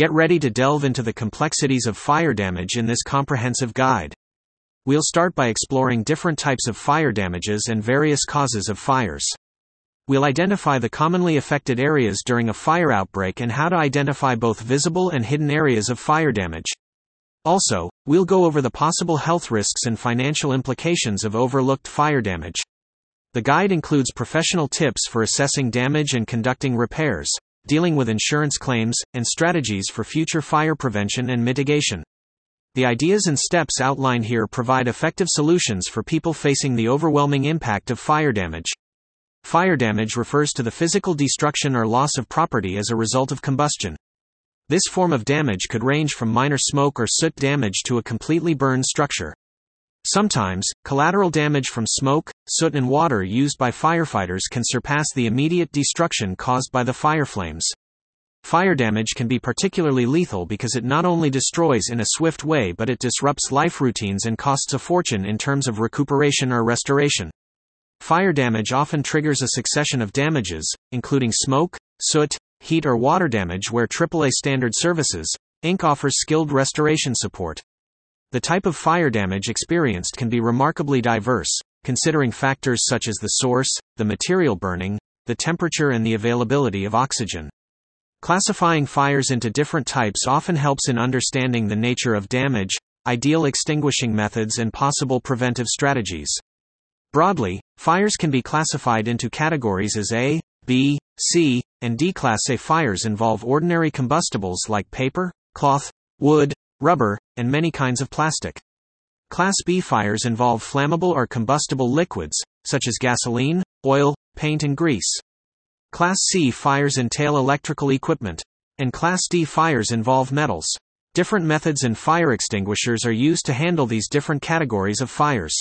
Get ready to delve into the complexities of fire damage in this comprehensive guide. We'll start by exploring different types of fire damages and various causes of fires. We'll identify the commonly affected areas during a fire outbreak and how to identify both visible and hidden areas of fire damage. Also, we'll go over the possible health risks and financial implications of overlooked fire damage. The guide includes professional tips for assessing damage and conducting repairs, dealing with insurance claims, and strategies for future fire prevention and mitigation. The ideas and steps outlined here provide effective solutions for people facing the overwhelming impact of fire damage. Fire damage refers to the physical destruction or loss of property as a result of combustion. This form of damage could range from minor smoke or soot damage to a completely burned structure. Sometimes, collateral damage from smoke, soot, and water used by firefighters can surpass the immediate destruction caused by the fire flames. Fire damage can be particularly lethal because it not only destroys in a swift way but it disrupts life routines and costs a fortune in terms of recuperation or restoration. Fire damage often triggers a succession of damages, including smoke, soot, heat or water damage where AAA Standard Services, Inc. offers skilled restoration support. The type of fire damage experienced can be remarkably diverse, considering factors such as the source, the material burning, the temperature, and the availability of oxygen. Classifying fires into different types often helps in understanding the nature of damage, ideal extinguishing methods, and possible preventive strategies. Broadly, fires can be classified into categories as A, B, C, and D Class A fires involve ordinary combustibles like paper, cloth, wood, rubber, and many kinds of plastic. Class B fires involve flammable or combustible liquids, such as gasoline, oil, paint, and grease. Class C fires entail electrical equipment, and Class D fires involve metals. Different methods and fire extinguishers are used to handle these different categories of fires.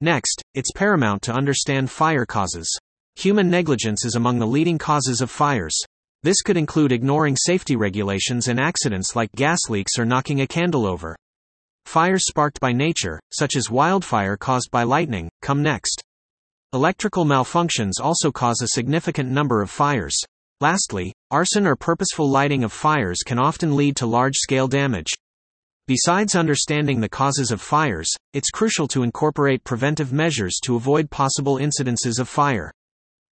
Next, it's paramount to understand fire causes. Human negligence is among the leading causes of fires. This could include ignoring safety regulations and accidents like gas leaks or knocking a candle over. Fires sparked by nature, such as wildfire caused by lightning, come next. Electrical malfunctions also cause a significant number of fires. Lastly, arson or purposeful lighting of fires can often lead to large scale damage. Besides understanding the causes of fires, it's crucial to incorporate preventive measures to avoid possible incidences of fire.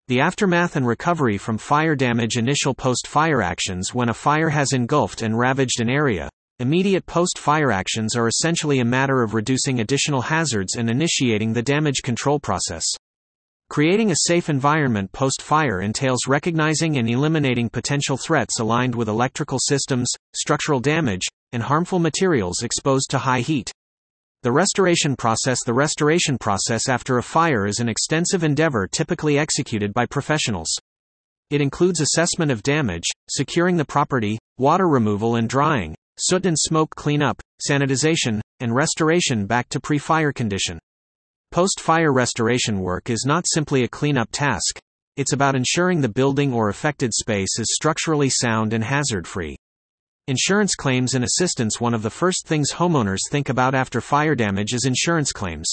The aftermath and recovery from fire damage initial post-fire actions when a fire has engulfed and ravaged an area. Immediate post-fire actions are essentially a matter of reducing additional hazards and initiating the damage control process. Creating a safe environment post-fire entails recognizing and eliminating potential threats aligned with electrical systems, structural damage, and harmful materials exposed to high heat. The restoration process The restoration process after a fire is an extensive endeavor typically executed by professionals. It includes assessment of damage, securing the property, water removal and drying, soot and smoke cleanup, sanitization, and restoration back to pre fire condition. Post fire restoration work is not simply a cleanup task, it's about ensuring the building or affected space is structurally sound and hazard free. Insurance claims and assistance One of the first things homeowners think about after fire damage is insurance claims.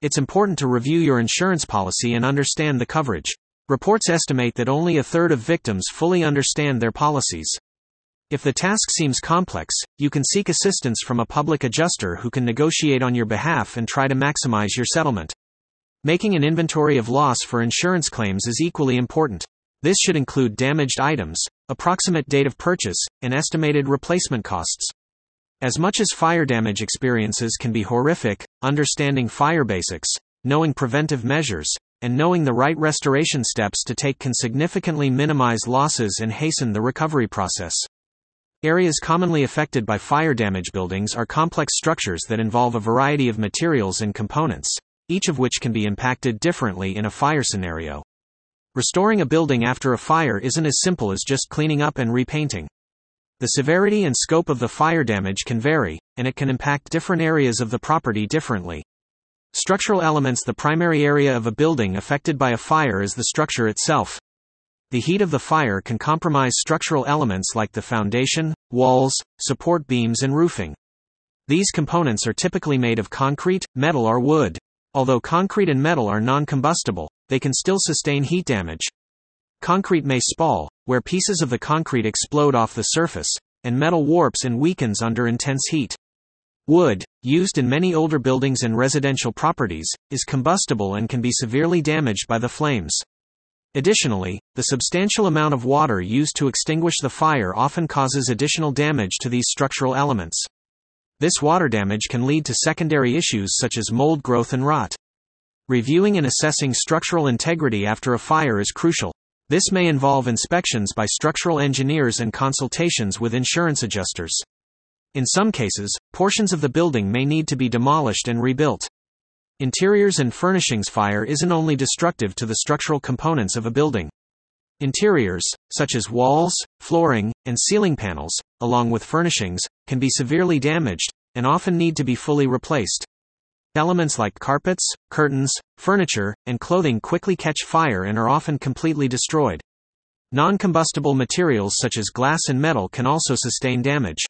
It's important to review your insurance policy and understand the coverage. Reports estimate that only a third of victims fully understand their policies. If the task seems complex, you can seek assistance from a public adjuster who can negotiate on your behalf and try to maximize your settlement. Making an inventory of loss for insurance claims is equally important. This should include damaged items, approximate date of purchase, and estimated replacement costs. As much as fire damage experiences can be horrific, understanding fire basics, knowing preventive measures, and knowing the right restoration steps to take can significantly minimize losses and hasten the recovery process. Areas commonly affected by fire damage buildings are complex structures that involve a variety of materials and components, each of which can be impacted differently in a fire scenario. Restoring a building after a fire isn't as simple as just cleaning up and repainting. The severity and scope of the fire damage can vary, and it can impact different areas of the property differently. Structural elements The primary area of a building affected by a fire is the structure itself. The heat of the fire can compromise structural elements like the foundation, walls, support beams, and roofing. These components are typically made of concrete, metal, or wood. Although concrete and metal are non combustible, they can still sustain heat damage. Concrete may spall, where pieces of the concrete explode off the surface, and metal warps and weakens under intense heat. Wood, used in many older buildings and residential properties, is combustible and can be severely damaged by the flames. Additionally, the substantial amount of water used to extinguish the fire often causes additional damage to these structural elements. This water damage can lead to secondary issues such as mold growth and rot. Reviewing and assessing structural integrity after a fire is crucial. This may involve inspections by structural engineers and consultations with insurance adjusters. In some cases, portions of the building may need to be demolished and rebuilt. Interiors and furnishings fire isn't only destructive to the structural components of a building. Interiors, such as walls, flooring, and ceiling panels, along with furnishings, can be severely damaged, and often need to be fully replaced. Elements like carpets, curtains, furniture, and clothing quickly catch fire and are often completely destroyed. Non combustible materials such as glass and metal can also sustain damage.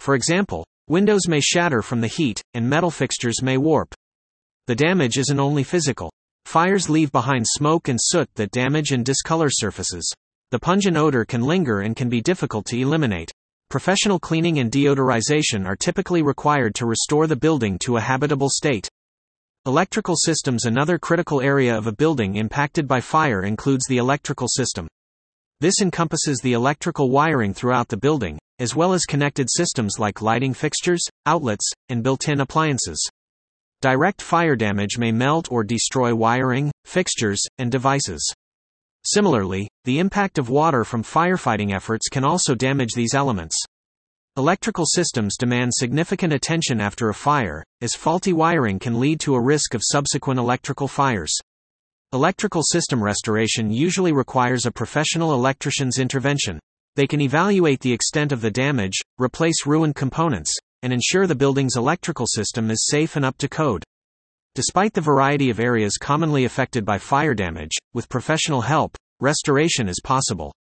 For example, windows may shatter from the heat, and metal fixtures may warp. The damage isn't only physical. Fires leave behind smoke and soot that damage and discolor surfaces. The pungent odor can linger and can be difficult to eliminate. Professional cleaning and deodorization are typically required to restore the building to a habitable state. Electrical systems Another critical area of a building impacted by fire includes the electrical system. This encompasses the electrical wiring throughout the building, as well as connected systems like lighting fixtures, outlets, and built in appliances. Direct fire damage may melt or destroy wiring, fixtures, and devices. Similarly, the impact of water from firefighting efforts can also damage these elements. Electrical systems demand significant attention after a fire, as faulty wiring can lead to a risk of subsequent electrical fires. Electrical system restoration usually requires a professional electrician's intervention. They can evaluate the extent of the damage, replace ruined components, and ensure the building's electrical system is safe and up to code. Despite the variety of areas commonly affected by fire damage, with professional help, restoration is possible.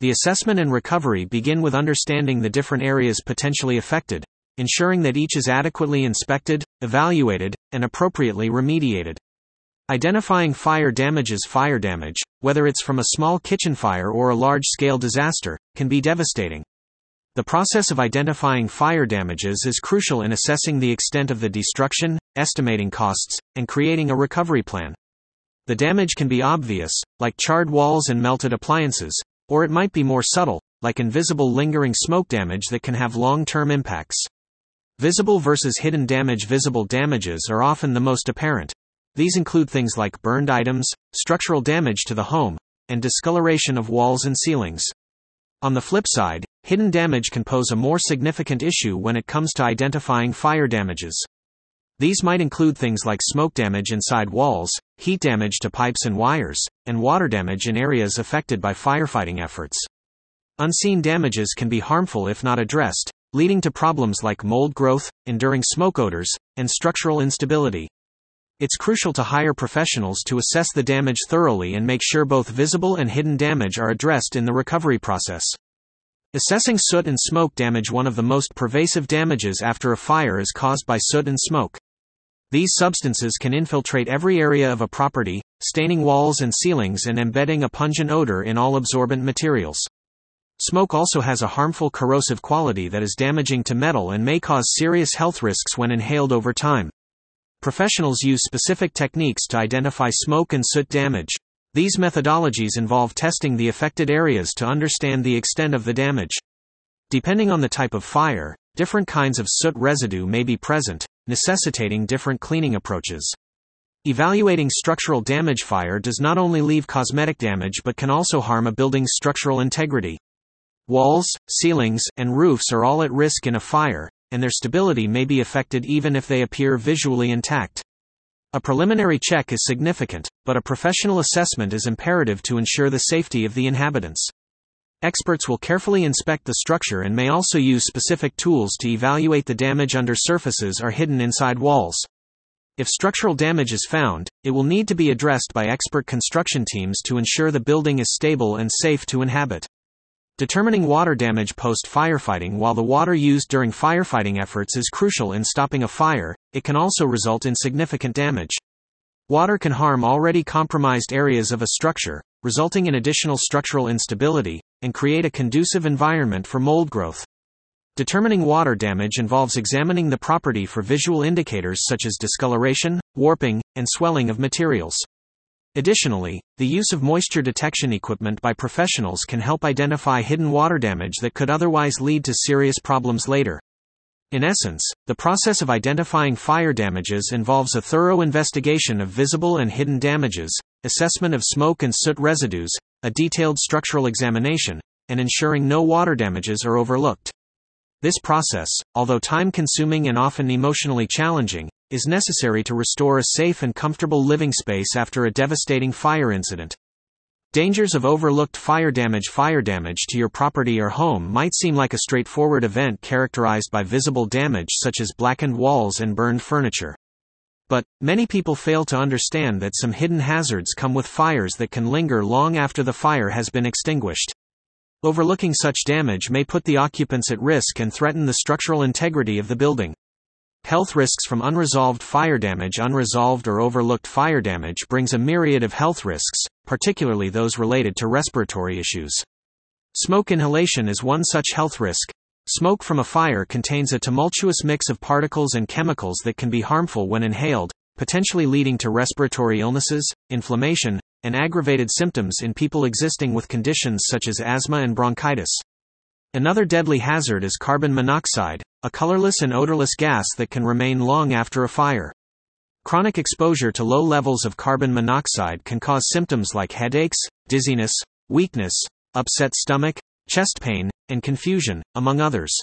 The assessment and recovery begin with understanding the different areas potentially affected, ensuring that each is adequately inspected, evaluated, and appropriately remediated. Identifying fire damage damages Fire damage, whether it's from a small kitchen fire or a large scale disaster, can be devastating. The process of identifying fire damages is crucial in assessing the extent of the destruction, estimating costs, and creating a recovery plan. The damage can be obvious, like charred walls and melted appliances, or it might be more subtle, like invisible lingering smoke damage that can have long term impacts. Visible versus hidden damage Visible damages are often the most apparent. These include things like burned items, structural damage to the home, and discoloration of walls and ceilings. On the flip side, hidden damage can pose a more significant issue when it comes to identifying fire damages. These might include things like smoke damage inside walls, heat damage to pipes and wires, and water damage in areas affected by firefighting efforts. Unseen damages can be harmful if not addressed, leading to problems like mold growth, enduring smoke odors, and structural instability. It's crucial to hire professionals to assess the damage thoroughly and make sure both visible and hidden damage are addressed in the recovery process. Assessing soot and smoke damage One of the most pervasive damages after a fire is caused by soot and smoke. These substances can infiltrate every area of a property, staining walls and ceilings and embedding a pungent odor in all absorbent materials. Smoke also has a harmful corrosive quality that is damaging to metal and may cause serious health risks when inhaled over time. Professionals use specific techniques to identify smoke and soot damage. These methodologies involve testing the affected areas to understand the extent of the damage. Depending on the type of fire, different kinds of soot residue may be present, necessitating different cleaning approaches. Evaluating structural damage fire does not only leave cosmetic damage but can also harm a building's structural integrity. Walls, ceilings, and roofs are all at risk in a fire, and their stability may be affected even if they appear visually intact. A preliminary check is significant, but a professional assessment is imperative to ensure the safety of the inhabitants. Experts will carefully inspect the structure and may also use specific tools to evaluate the damage under surfaces or hidden inside walls. If structural damage is found, it will need to be addressed by expert construction teams to ensure the building is stable and safe to inhabit. Determining water damage post firefighting While the water used during firefighting efforts is crucial in stopping a fire, it can also result in significant damage. Water can harm already compromised areas of a structure, resulting in additional structural instability, and create a conducive environment for mold growth. Determining water damage involves examining the property for visual indicators such as discoloration, warping, and swelling of materials. Additionally, the use of moisture detection equipment by professionals can help identify hidden water damage that could otherwise lead to serious problems later. In essence, the process of identifying fire damages involves a thorough investigation of visible and hidden damages, assessment of smoke and soot residues, a detailed structural examination, and ensuring no water damages are overlooked. This process, although time consuming and often emotionally challenging, is necessary to restore a safe and comfortable living space after a devastating fire incident. Dangers of overlooked fire damage Fire damage to your property or home might seem like a straightforward event characterized by visible damage such as blackened walls and burned furniture. But, many people fail to understand that some hidden hazards come with fires that can linger long after the fire has been extinguished. Overlooking such damage may put the occupants at risk and threaten the structural integrity of the building. Health risks from unresolved fire damage Unresolved or overlooked fire damage brings a myriad of health risks, particularly those related to respiratory issues. Smoke inhalation is one such health risk. Smoke from a fire contains a tumultuous mix of particles and chemicals that can be harmful when inhaled, potentially leading to respiratory illnesses, inflammation, and aggravated symptoms in people existing with conditions such as asthma and bronchitis. Another deadly hazard is carbon monoxide, a colorless and odorless gas that can remain long after a fire. Chronic exposure to low levels of carbon monoxide can cause symptoms like headaches, dizziness, weakness, upset stomach, chest pain, and confusion, among others.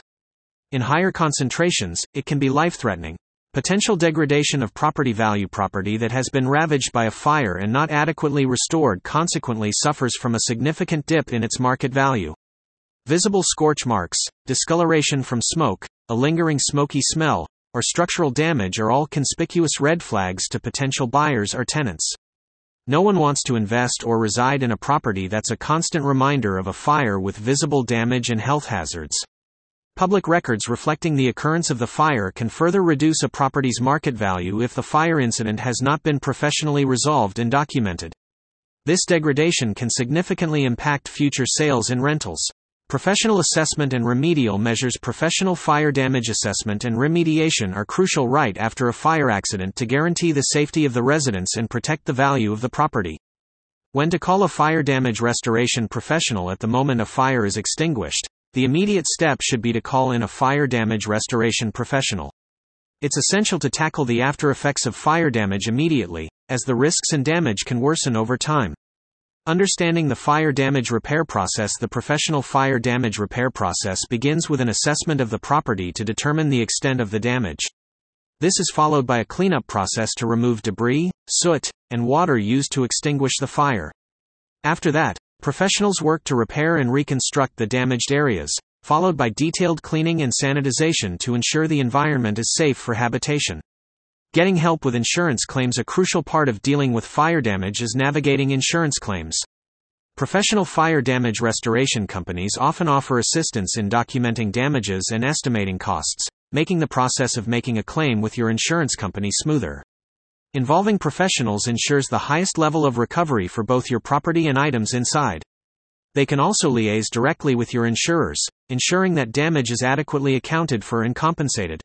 In higher concentrations, it can be life threatening. Potential degradation of property value property that has been ravaged by a fire and not adequately restored consequently suffers from a significant dip in its market value. Visible scorch marks, discoloration from smoke, a lingering smoky smell, or structural damage are all conspicuous red flags to potential buyers or tenants. No one wants to invest or reside in a property that's a constant reminder of a fire with visible damage and health hazards. Public records reflecting the occurrence of the fire can further reduce a property's market value if the fire incident has not been professionally resolved and documented. This degradation can significantly impact future sales and rentals. Professional assessment and remedial measures Professional fire damage assessment and remediation are crucial right after a fire accident to guarantee the safety of the residents and protect the value of the property. When to call a fire damage restoration professional at the moment a fire is extinguished, the immediate step should be to call in a fire damage restoration professional. It's essential to tackle the after effects of fire damage immediately, as the risks and damage can worsen over time. Understanding the fire damage repair process The professional fire damage repair process begins with an assessment of the property to determine the extent of the damage. This is followed by a cleanup process to remove debris, soot, and water used to extinguish the fire. After that, Professionals work to repair and reconstruct the damaged areas, followed by detailed cleaning and sanitization to ensure the environment is safe for habitation. Getting help with insurance claims a crucial part of dealing with fire damage is navigating insurance claims. Professional fire damage restoration companies often offer assistance in documenting damages and estimating costs, making the process of making a claim with your insurance company smoother. Involving professionals ensures the highest level of recovery for both your property and items inside. They can also liaise directly with your insurers, ensuring that damage is adequately accounted for and compensated.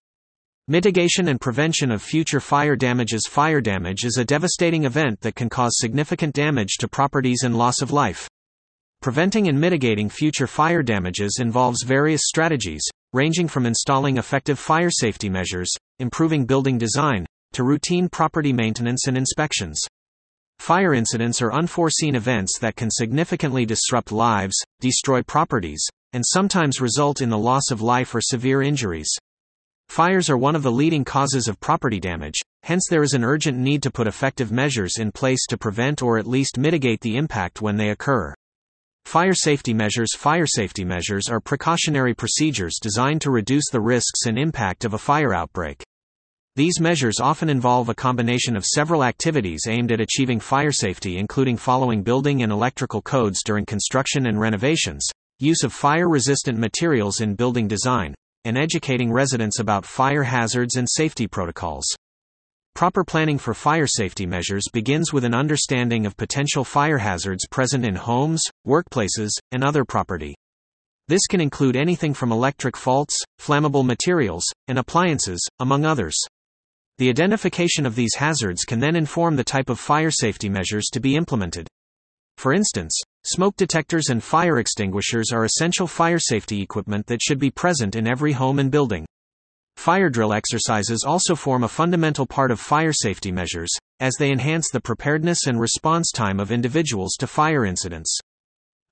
Mitigation and prevention of future fire damages Fire damage is a devastating event that can cause significant damage to properties and loss of life. Preventing and mitigating future fire damages involves various strategies, ranging from installing effective fire safety measures, improving building design, to routine property maintenance and inspections. Fire incidents are unforeseen events that can significantly disrupt lives, destroy properties, and sometimes result in the loss of life or severe injuries. Fires are one of the leading causes of property damage, hence, there is an urgent need to put effective measures in place to prevent or at least mitigate the impact when they occur. Fire safety measures Fire safety measures are precautionary procedures designed to reduce the risks and impact of a fire outbreak. These measures often involve a combination of several activities aimed at achieving fire safety, including following building and electrical codes during construction and renovations, use of fire resistant materials in building design, and educating residents about fire hazards and safety protocols. Proper planning for fire safety measures begins with an understanding of potential fire hazards present in homes, workplaces, and other property. This can include anything from electric faults, flammable materials, and appliances, among others. The identification of these hazards can then inform the type of fire safety measures to be implemented. For instance, smoke detectors and fire extinguishers are essential fire safety equipment that should be present in every home and building. Fire drill exercises also form a fundamental part of fire safety measures, as they enhance the preparedness and response time of individuals to fire incidents.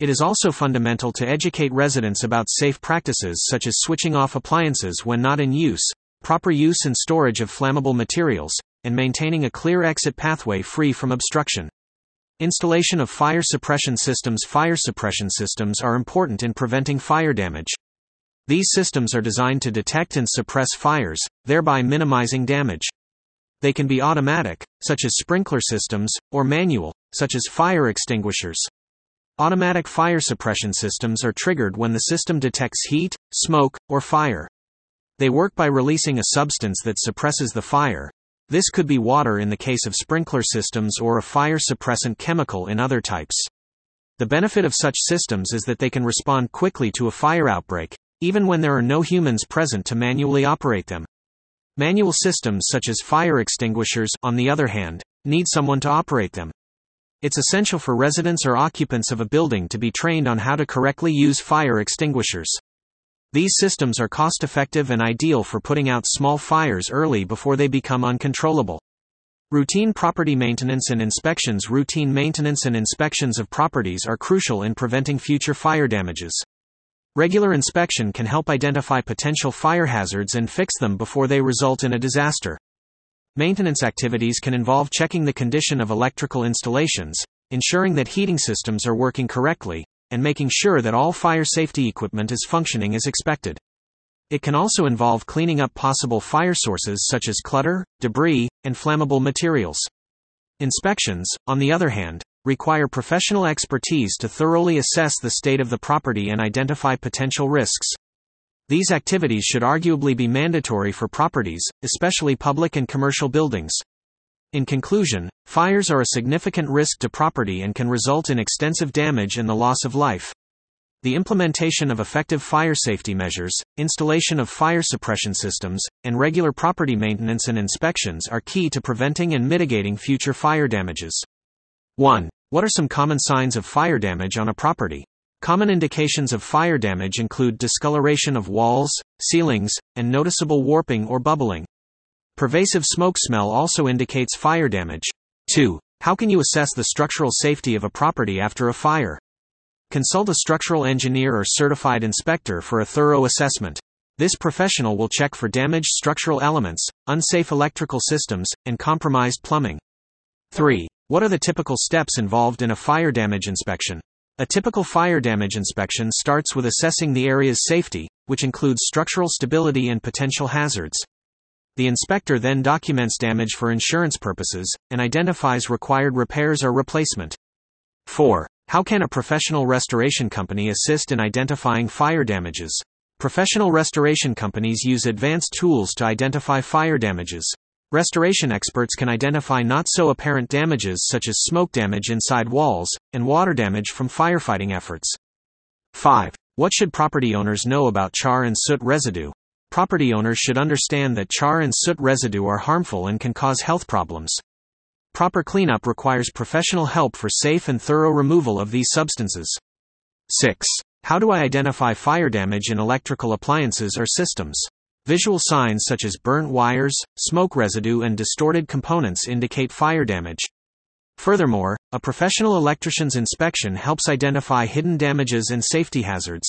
It is also fundamental to educate residents about safe practices such as switching off appliances when not in use, proper use and storage of flammable materials, and maintaining a clear exit pathway free from obstruction. Installation of fire suppression systems Fire suppression systems are important in preventing fire damage. These systems are designed to detect and suppress fires, thereby minimizing damage. They can be automatic, such as sprinkler systems, or manual, such as fire extinguishers. Automatic fire suppression systems are triggered when the system detects heat, smoke, or fire. They work by releasing a substance that suppresses the fire. This could be water in the case of sprinkler systems or a fire suppressant chemical in other types. The benefit of such systems is that they can respond quickly to a fire outbreak, even when there are no humans present to manually operate them. Manual systems such as fire extinguishers, on the other hand, need someone to operate them. It's essential for residents or occupants of a building to be trained on how to correctly use fire extinguishers. These systems are cost effective and ideal for putting out small fires early before they become uncontrollable. Routine property maintenance and inspections Routine maintenance and inspections of properties are crucial in preventing future fire damages. Regular inspection can help identify potential fire hazards and fix them before they result in a disaster. Maintenance activities can involve checking the condition of electrical installations, ensuring that heating systems are working correctly, and making sure that all fire safety equipment is functioning as expected. It can also involve cleaning up possible fire sources such as clutter, debris, and flammable materials. Inspections, on the other hand, require professional expertise to thoroughly assess the state of the property and identify potential risks. These activities should arguably be mandatory for properties, especially public and commercial buildings. In conclusion, fires are a significant risk to property and can result in extensive damage and the loss of life. The implementation of effective fire safety measures, installation of fire suppression systems, and regular property maintenance and inspections are key to preventing and mitigating future fire damages. 1. What are some common signs of fire damage on a property? Common indications of fire damage include discoloration of walls, ceilings, and noticeable warping or bubbling. Pervasive smoke smell also indicates fire damage. 2. How can you assess the structural safety of a property after a fire? Consult a structural engineer or certified inspector for a thorough assessment. This professional will check for damaged structural elements, unsafe electrical systems, and compromised plumbing. 3. What are the typical steps involved in a fire damage inspection? A typical fire damage inspection starts with assessing the area's safety, which includes structural stability and potential hazards. The inspector then documents damage for insurance purposes and identifies required repairs or replacement. 4. How can a professional restoration company assist in identifying fire damages? Professional restoration companies use advanced tools to identify fire damages. Restoration experts can identify not so apparent damages such as smoke damage inside walls and water damage from firefighting efforts. 5. What should property owners know about char and soot residue? Property owners should understand that char and soot residue are harmful and can cause health problems. Proper cleanup requires professional help for safe and thorough removal of these substances. 6. How do I identify fire damage in electrical appliances or systems? Visual signs such as burnt wires, smoke residue, and distorted components indicate fire damage. Furthermore, a professional electrician's inspection helps identify hidden damages and safety hazards.